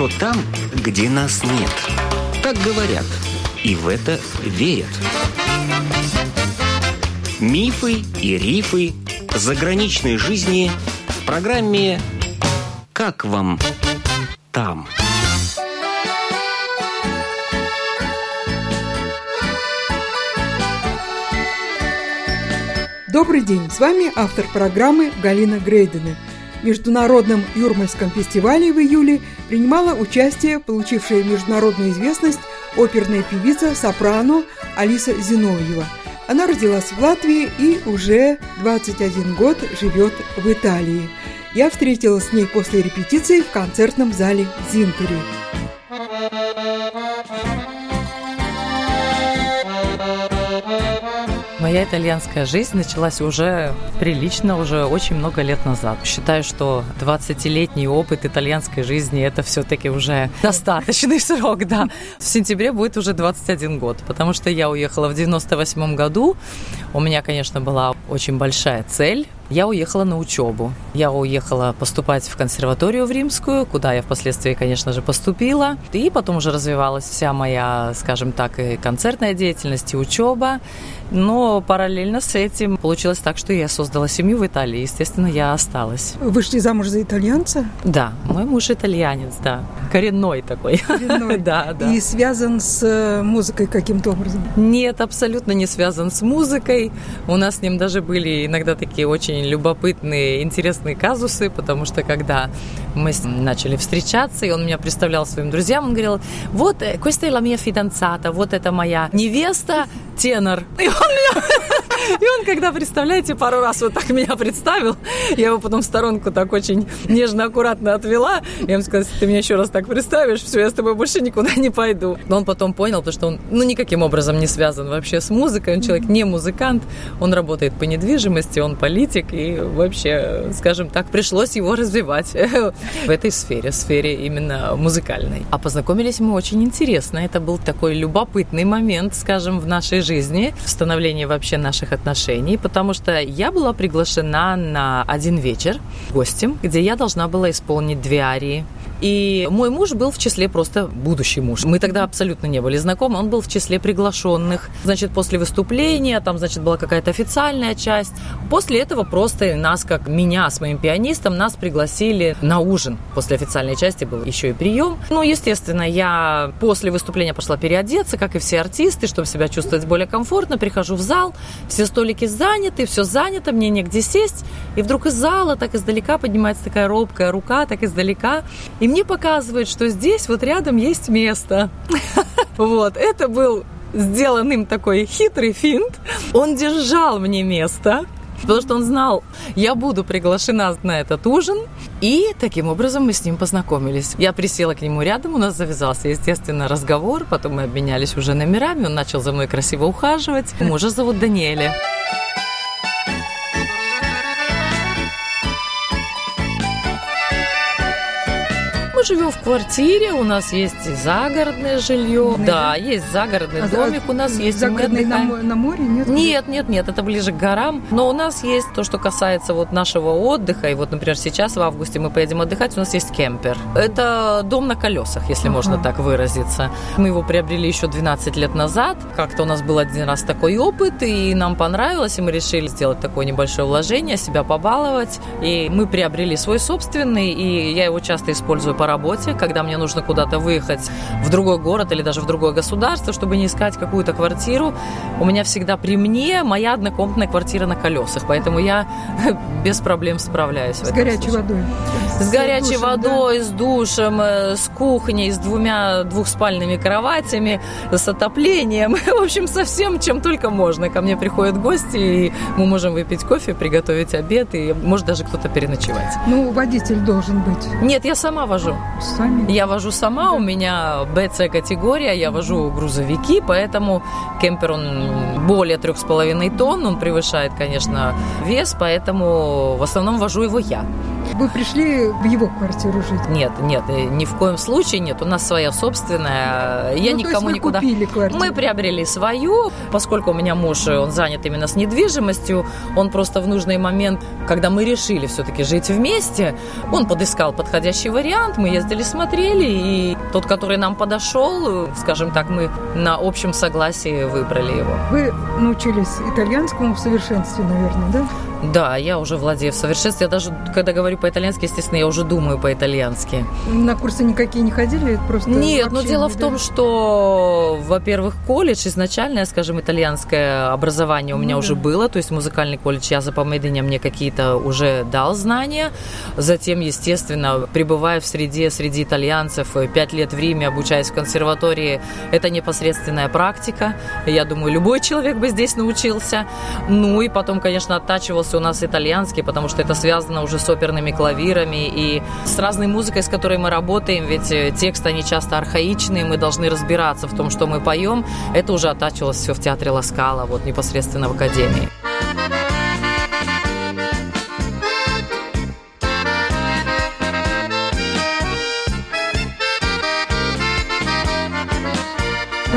хорошо там, где нас нет. Так говорят, и в это верят. Мифы и рифы заграничной жизни в программе «Как вам там?». Добрый день, с вами автор программы Галина Грейдена. Международном Юрмальском фестивале в июле принимала участие получившая международную известность оперная певица сопрано Алиса Зиновьева. Она родилась в Латвии и уже 21 год живет в Италии. Я встретилась с ней после репетиции в концертном зале Зинтери. Моя итальянская жизнь началась уже прилично, уже очень много лет назад. Считаю, что 20-летний опыт итальянской жизни – это все-таки уже достаточный срок, да. В сентябре будет уже 21 год, потому что я уехала в 98 году. У меня, конечно, была очень большая цель я уехала на учебу. Я уехала поступать в консерваторию в Римскую, куда я впоследствии, конечно же, поступила. И потом уже развивалась вся моя, скажем так, и концертная деятельность, и учеба. Но параллельно с этим получилось так, что я создала семью в Италии. Естественно, я осталась. Вышли замуж за итальянца? Да, мой муж итальянец, да. Коренной такой. Коренной. да, да. И связан с э, музыкой каким-то образом? Нет, абсолютно не связан с музыкой. У нас с ним даже были иногда такие очень очень любопытные, интересные казусы, потому что когда мы начали встречаться, и он меня представлял своим друзьям, он говорил, вот, э, questa è fidanzata, вот это моя невеста, тенор. И он меня... И он, когда, представляете, пару раз вот так меня представил, я его потом в сторонку так очень нежно, аккуратно отвела. Я ему сказала, ты меня еще раз так представишь, все, я с тобой больше никуда не пойду. Но он потом понял, потому что он, ну, никаким образом не связан вообще с музыкой. Он человек не музыкант, он работает по недвижимости, он политик, и вообще, скажем так, пришлось его развивать в этой сфере, сфере именно музыкальной. А познакомились мы очень интересно. Это был такой любопытный момент, скажем, в нашей жизни, в становлении вообще наших отношений, потому что я была приглашена на один вечер гостем, где я должна была исполнить две арии и мой муж был в числе просто будущий муж. Мы тогда абсолютно не были знакомы. Он был в числе приглашенных. Значит, после выступления, там, значит, была какая-то официальная часть. После этого просто нас, как меня с моим пианистом, нас пригласили на ужин. После официальной части был еще и прием. Ну, естественно, я после выступления пошла переодеться, как и все артисты, чтобы себя чувствовать более комфортно. Прихожу в зал, все столики заняты, все занято, мне негде сесть. И вдруг из зала так издалека поднимается такая робкая рука, так издалека. И мне показывают, что здесь вот рядом есть место. Вот, это был сделан им такой хитрый финт. Он держал мне место, потому что он знал, я буду приглашена на этот ужин. И таким образом мы с ним познакомились. Я присела к нему рядом, у нас завязался, естественно, разговор. Потом мы обменялись уже номерами, он начал за мной красиво ухаживать. Мужа зовут Даниэля. В квартире, у нас есть и загородное жилье. Да, да есть загородный а, домик, у нас есть. Загородный на, на море нет? Нет, нет, нет, это ближе к горам. Но у нас есть то, что касается вот нашего отдыха. И вот, например, сейчас в августе мы поедем отдыхать, у нас есть кемпер. Это дом на колесах, если ага. можно так выразиться. Мы его приобрели еще 12 лет назад. Как-то у нас был один раз такой опыт, и нам понравилось, и мы решили сделать такое небольшое вложение, себя побаловать. И мы приобрели свой собственный, и я его часто использую по работе, когда мне нужно куда-то выехать в другой город или даже в другое государство, чтобы не искать какую-то квартиру, у меня всегда при мне моя однокомнатная квартира на колесах, поэтому я без проблем справляюсь. С горячей случае. водой. С, с горячей душем, водой, да? с душем, э, с кухней, с двумя двухспальными кроватями, с отоплением, в общем, со всем, чем только можно. Ко мне приходят гости, и мы можем выпить кофе, приготовить обед, и может даже кто-то переночевать. Ну, водитель должен быть. Нет, я сама вожу. Сами? Я вожу сама, у меня БЦ категория, я вожу грузовики, поэтому кемпер он более трех с половиной тонн, он превышает, конечно, вес, поэтому в основном вожу его я. Вы пришли в его квартиру жить? Нет, нет, э, ни в коем случае нет. У нас своя собственная. Я ну, никому вы никуда. Купили квартиру. Мы приобрели свою, поскольку у меня муж, э, он занят именно с недвижимостью, он просто в нужный момент, когда мы решили все-таки жить вместе, он подыскал подходящий вариант, мы ездили, смотрели, и тот, который нам подошел, скажем так, мы на общем согласии выбрали его. Вы научились итальянскому в совершенстве, наверное, да? Да, я уже владею в совершенстве. Я даже, когда говорю по-итальянски, естественно, я уже думаю по-итальянски. На курсы никакие не ходили? Просто Нет, но дело в том, что, во-первых, колледж, изначальное, скажем, итальянское образование у меня Ну уже да. было, то есть музыкальный колледж я за Помединя мне какие-то уже дал знания. Затем, естественно, пребывая в среде, среди итальянцев, э, пять лет в Риме, обучаясь в консерватории, это непосредственная практика. Я думаю, любой человек бы здесь научился. Ну и потом, конечно, оттачивался у нас итальянский, потому что это связано уже с оперными клавирами и с разной музыкой, с которой мы работаем, ведь э, тексты, они часто архаичные, мы должны разбираться в том, что мы поем. Это уже оттачивалось все в театре Ласкала, вот непосредственно в академии.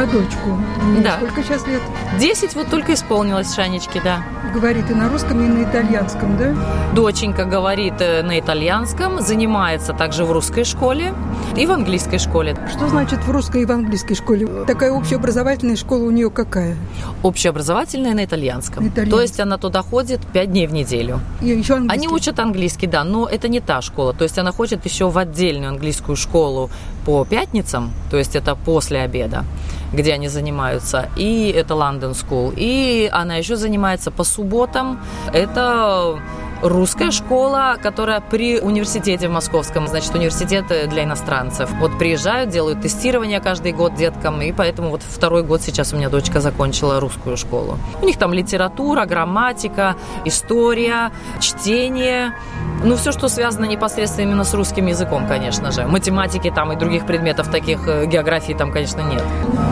Про дочку. Да. Сколько сейчас лет? Десять вот только исполнилось Шанечке, да. Говорит и на русском, и на итальянском, да? Доченька говорит э, на итальянском, занимается также в русской школе и в английской школе. Что значит в русской и в английской школе? Такая общеобразовательная школа у нее какая? Общеобразовательная на итальянском. Итальянском. То есть она туда ходит пять дней в неделю. И еще английский. Они учат английский, да, но это не та школа. То есть она ходит еще в отдельную английскую школу по пятницам, то есть это после обеда, где они занимаются. И это London School. И она еще занимается по субботам. Это русская школа, которая при университете в Московском, значит, университет для иностранцев. Вот приезжают, делают тестирование каждый год деткам, и поэтому вот второй год сейчас у меня дочка закончила русскую школу. У них там литература, грамматика, история, чтение, ну, все, что связано непосредственно именно с русским языком, конечно же. Математики там и других предметов таких, э, географии там, конечно, нет.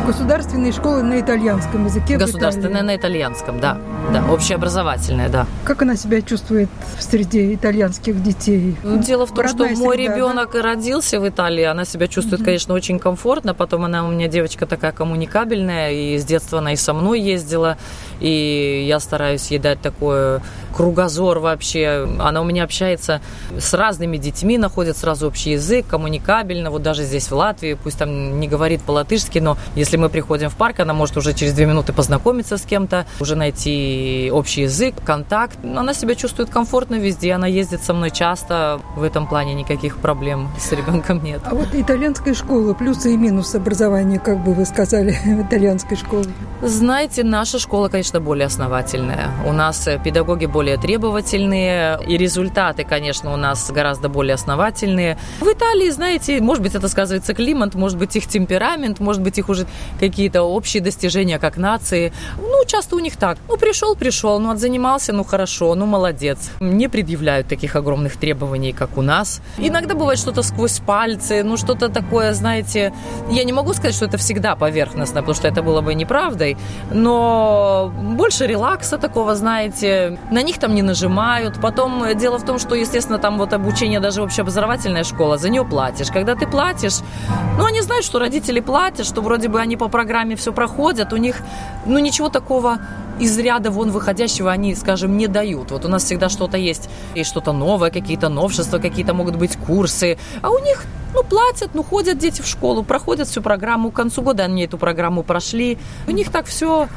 Государственные школы на итальянском языке. Государственная на итальянском, да. Да, общеобразовательная, да. Как она себя чувствует в среде итальянских детей? Ну, Дело в том, Родная что мой среда, ребенок родился в Италии, она себя чувствует, конечно, очень комфортно. Потом она у меня девочка такая коммуникабельная, и с детства она и со мной ездила, и я стараюсь ей дать такой кругозор вообще. Она у меня общается с разными детьми, находит сразу общий язык, коммуникабельно. Вот даже здесь в Латвии, пусть там не говорит по-латышски, но если мы приходим в парк, она может уже через две минуты познакомиться с кем-то, уже найти общий язык, контакт. Она себя чувствует комфортно везде, она ездит со мной часто. В этом плане никаких проблем с ребенком нет. А вот итальянская школа, плюсы и минусы образования, как бы вы сказали, итальянской школы. Знаете, наша школа, конечно, более основательная. У нас э, педагоги более требовательные, и результаты, конечно, у нас гораздо более основательные. В Италии, знаете, может быть, это сказывается климат, может быть, их темперамент, может быть, их уже какие-то общие достижения как нации. Ну, часто у них так. Ну, пришел, пришел, ну, отзанимался, ну, хорошо, ну, молодец. Не предъявляют таких огромных требований, как у нас. Иногда бывает что-то сквозь пальцы, ну, что-то такое, знаете, я не могу сказать, что это всегда поверхностно, потому что это было бы неправдой, но больше релакса такого, знаете, на них там не нажимают. Потом э, дело в том, что, естественно, там вот обучение даже общеобразовательная школа, за нее платишь. Когда ты платишь, ну, они знают, что родители платят, что вроде бы они по программе все проходят, у них, ну, ничего такого из ряда вон выходящего они, скажем, не дают. Вот у нас всегда что-то есть, и что-то новое, какие-то новшества, какие-то могут быть курсы, а у них ну, платят, ну, ходят дети в школу, проходят всю программу, к концу года они эту программу прошли. У них так все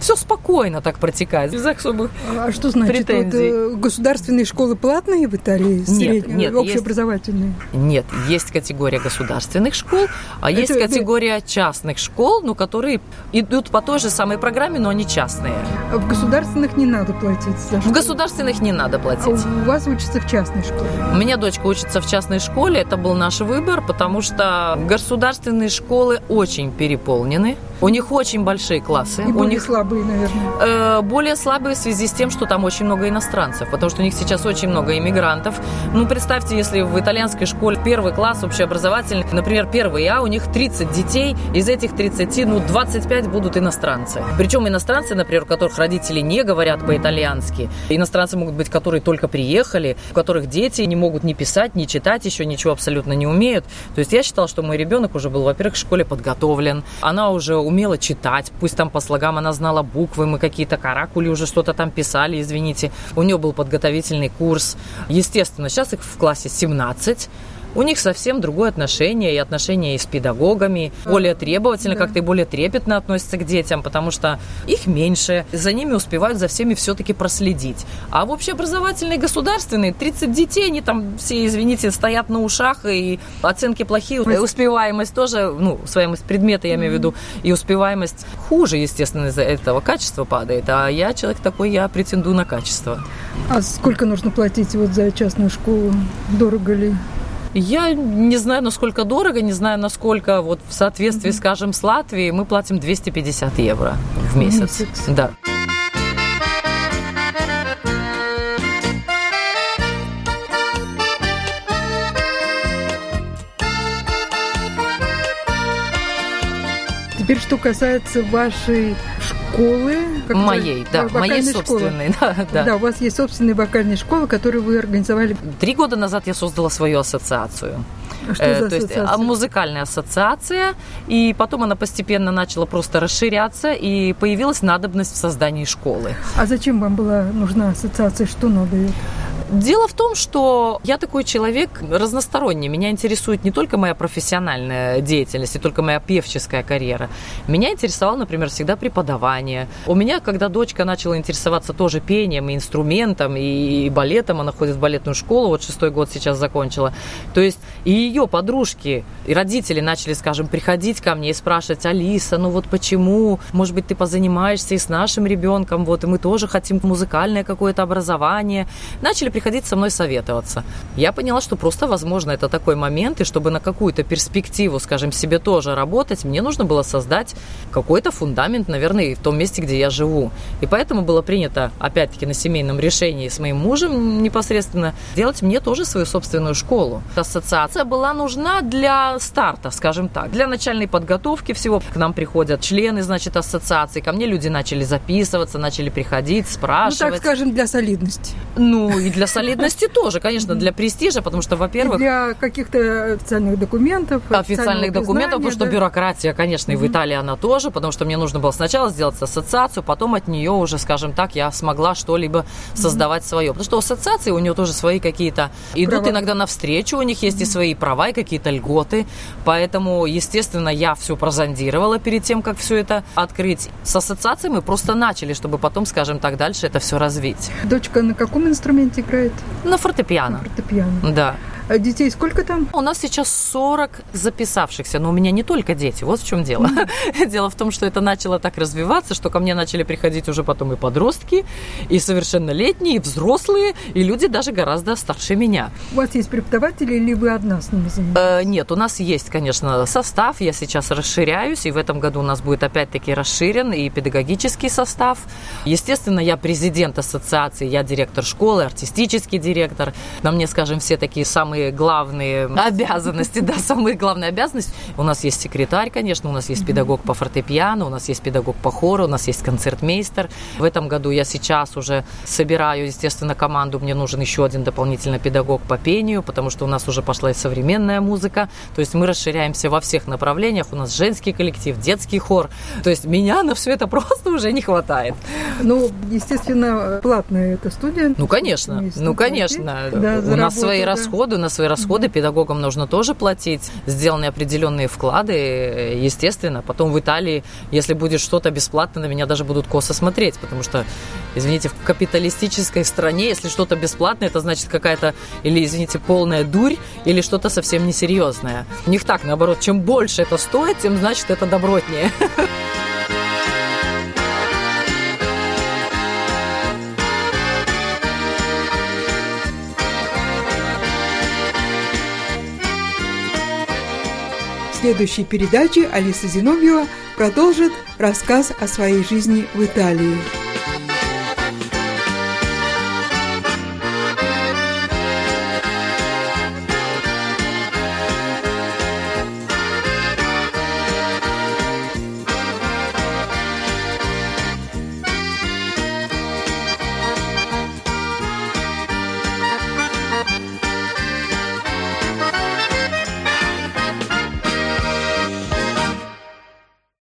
все спокойно так протекает, без особых А что значит, вот, Претензий. э, государственные школы платные в Италии? Средние, нет, есть- общеобразовательные? Нет, есть категория государственных школ, а есть Это- категория частных школ, ну, которые идут по той же самой программе, но они частные. А в государственных не надо платить за В государственных не надо А платить. у вас учится в частной школе? У меня дочка учится в частной школе, это был наш выбор, потому что государственные школы очень переполнены, у них очень большие классы, И у более них слабые наверное. Э, более слабые в связи с тем, что там очень много иностранцев, потому что у них сейчас очень много иммигрантов. Ну, представьте, если в итальянской школе первый класс общеобразовательный, например, первый А, у них 30 детей, из этих 30, ну, 25 будут иностранцы. Причем иностранцы, например, у которых родители не говорят по-итальянски. Иностранцы могут быть, которые только приехали, у которых дети не могут ни писать, ни читать, еще ничего абсолютно не умеют. То есть я считала, что мой ребенок уже был, во-первых, в школе подготовлен, она уже умела читать, пусть там по слогам она знала буквы, мы какие-то каракули уже что-то там писали, извините. У нее был подготовительный курс. Естественно, сейчас их в классе 17, у них совсем другое отношение, и отношение и с педагогами, более требовательно, да. как-то и более трепетно относятся к детям, потому что их меньше, за ними успевают за всеми все-таки проследить. А в общеобразовательной государственной 30 детей, они там все, извините, стоят на ушах, и оценки плохие, успеваемость тоже, ну, успеваемость предмета, я имею в виду, и успеваемость хуже, естественно, из-за этого качество падает. А я человек такой, я претендую на качество. А сколько нужно платить вот за частную школу? Дорого ли? Я не знаю, насколько дорого, не знаю, насколько вот в соответствии, mm-hmm. скажем, с Латвией мы платим 250 евро в месяц. месяц. Да. Теперь, что касается вашей школы. Моей, да, моей собственной. Да, да. да, у вас есть собственная вокальная школа, которую вы организовали. Три года назад я создала свою ассоциацию. А что э, за то есть а, музыкальная ассоциация, и потом она постепенно начала просто расширяться, и появилась надобность в создании школы. А зачем вам была нужна ассоциация? Что надо? Дело в том, что я такой человек разносторонний. Меня интересует не только моя профессиональная деятельность, не только моя певческая карьера. Меня интересовало, например, всегда преподавание. У меня, когда дочка начала интересоваться тоже пением и инструментом, и балетом, она ходит в балетную школу, вот шестой год сейчас закончила. То есть и ее подружки, и родители начали, скажем, приходить ко мне и спрашивать, Алиса, ну вот почему, может быть, ты позанимаешься и с нашим ребенком, вот, и мы тоже хотим музыкальное какое-то образование. Начали приходить со мной советоваться. Я поняла, что просто, возможно, это такой момент, и чтобы на какую-то перспективу, скажем, себе тоже работать, мне нужно было создать какой-то фундамент, наверное, в том месте, где я живу. И поэтому было принято, опять-таки, на семейном решении с моим мужем непосредственно делать мне тоже свою собственную школу. Ассоциация была нужна для старта, скажем так, для начальной подготовки всего. К нам приходят члены, значит, ассоциации, ко мне люди начали записываться, начали приходить, спрашивать. Ну, так скажем, для солидности. Ну, и для солидности тоже, конечно, для престижа, потому что, во-первых... Для каких-то официальных документов. Официальных документов, потому что бюрократия, конечно, и в Италии она тоже, потому что мне нужно было сначала сделать ассоциацию, потом от нее уже, скажем так, я смогла что-либо создавать свое. Потому что ассоциации у нее тоже свои какие-то... Идут иногда навстречу, у них есть и свои права, и какие-то льготы. Поэтому, естественно, я все прозондировала перед тем, как все это открыть. С ассоциацией мы просто начали, чтобы потом, скажем так, дальше это все развить. Дочка на каком инструменте играет? Играет? На фортепиано. На фортепиано. Да. А детей сколько там? У нас сейчас 40 записавшихся, но у меня не только дети, вот в чем дело. Дело в том, что это начало так развиваться, что ко мне начали приходить уже потом и подростки, и совершеннолетние, и взрослые, и люди даже гораздо старше меня. У вас есть преподаватели или вы одна с ними занимаетесь? Э, нет, у нас есть, конечно, состав, я сейчас расширяюсь, и в этом году у нас будет опять-таки расширен и педагогический состав. Естественно, я президент ассоциации, я директор школы, артистический директор. На мне, скажем, все такие самые самые главные обязанности, да, самые главные обязанности. У нас есть секретарь, конечно, у нас есть педагог по фортепиано, у нас есть педагог по хору, у нас есть концертмейстер. В этом году я сейчас уже собираю, естественно, команду. Мне нужен еще один дополнительный педагог по пению, потому что у нас уже пошла и современная музыка. То есть мы расширяемся во всех направлениях. У нас женский коллектив, детский хор. То есть меня на все это просто уже не хватает. Ну, естественно, платная эта студия. Ну, конечно. Ну, конечно. Да, у нас свои да. расходы, у нас на свои расходы педагогам нужно тоже платить, сделаны определенные вклады, естественно. Потом в Италии, если будет что-то бесплатно, на меня даже будут косо смотреть, потому что, извините, в капиталистической стране, если что-то бесплатное, это значит какая-то, или, извините, полная дурь, или что-то совсем несерьезное. У них так, наоборот, чем больше это стоит, тем значит это добротнее. В следующей передаче Алиса Зиновьева продолжит рассказ о своей жизни в Италии.